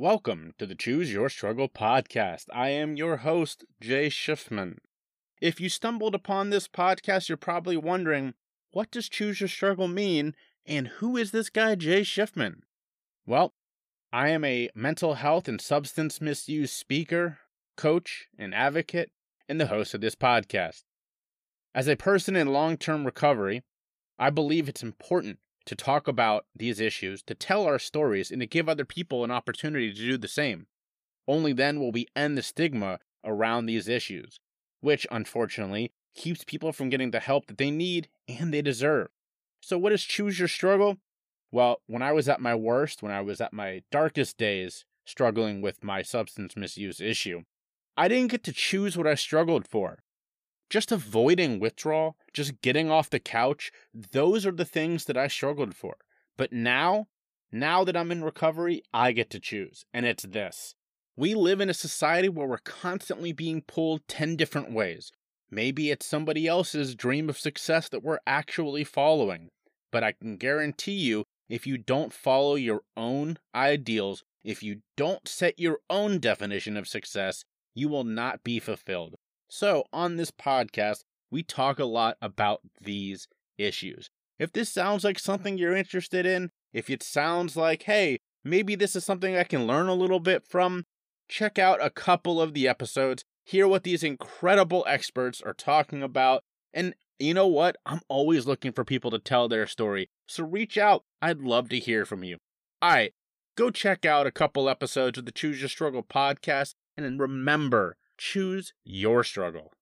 Welcome to the Choose Your Struggle podcast. I am your host, Jay Schiffman. If you stumbled upon this podcast, you're probably wondering, what does Choose Your Struggle mean, and who is this guy, Jay Schiffman? Well, I am a mental health and substance misuse speaker, coach, and advocate, and the host of this podcast. As a person in long term recovery, I believe it's important to talk about these issues, to tell our stories, and to give other people an opportunity to do the same. Only then will we end the stigma around these issues, which unfortunately keeps people from getting the help that they need and they deserve. So, what is choose your struggle? Well, when I was at my worst, when I was at my darkest days struggling with my substance misuse issue, I didn't get to choose what I struggled for just avoiding withdrawal, just getting off the couch, those are the things that I struggled for. But now, now that I'm in recovery, I get to choose. And it's this. We live in a society where we're constantly being pulled 10 different ways. Maybe it's somebody else's dream of success that we're actually following. But I can guarantee you, if you don't follow your own ideals, if you don't set your own definition of success, you will not be fulfilled. So, on this podcast, we talk a lot about these issues. If this sounds like something you're interested in, if it sounds like, hey, maybe this is something I can learn a little bit from, check out a couple of the episodes, hear what these incredible experts are talking about. And you know what? I'm always looking for people to tell their story. So reach out. I'd love to hear from you. All right, go check out a couple episodes of the Choose Your Struggle podcast. And remember, choose your struggle.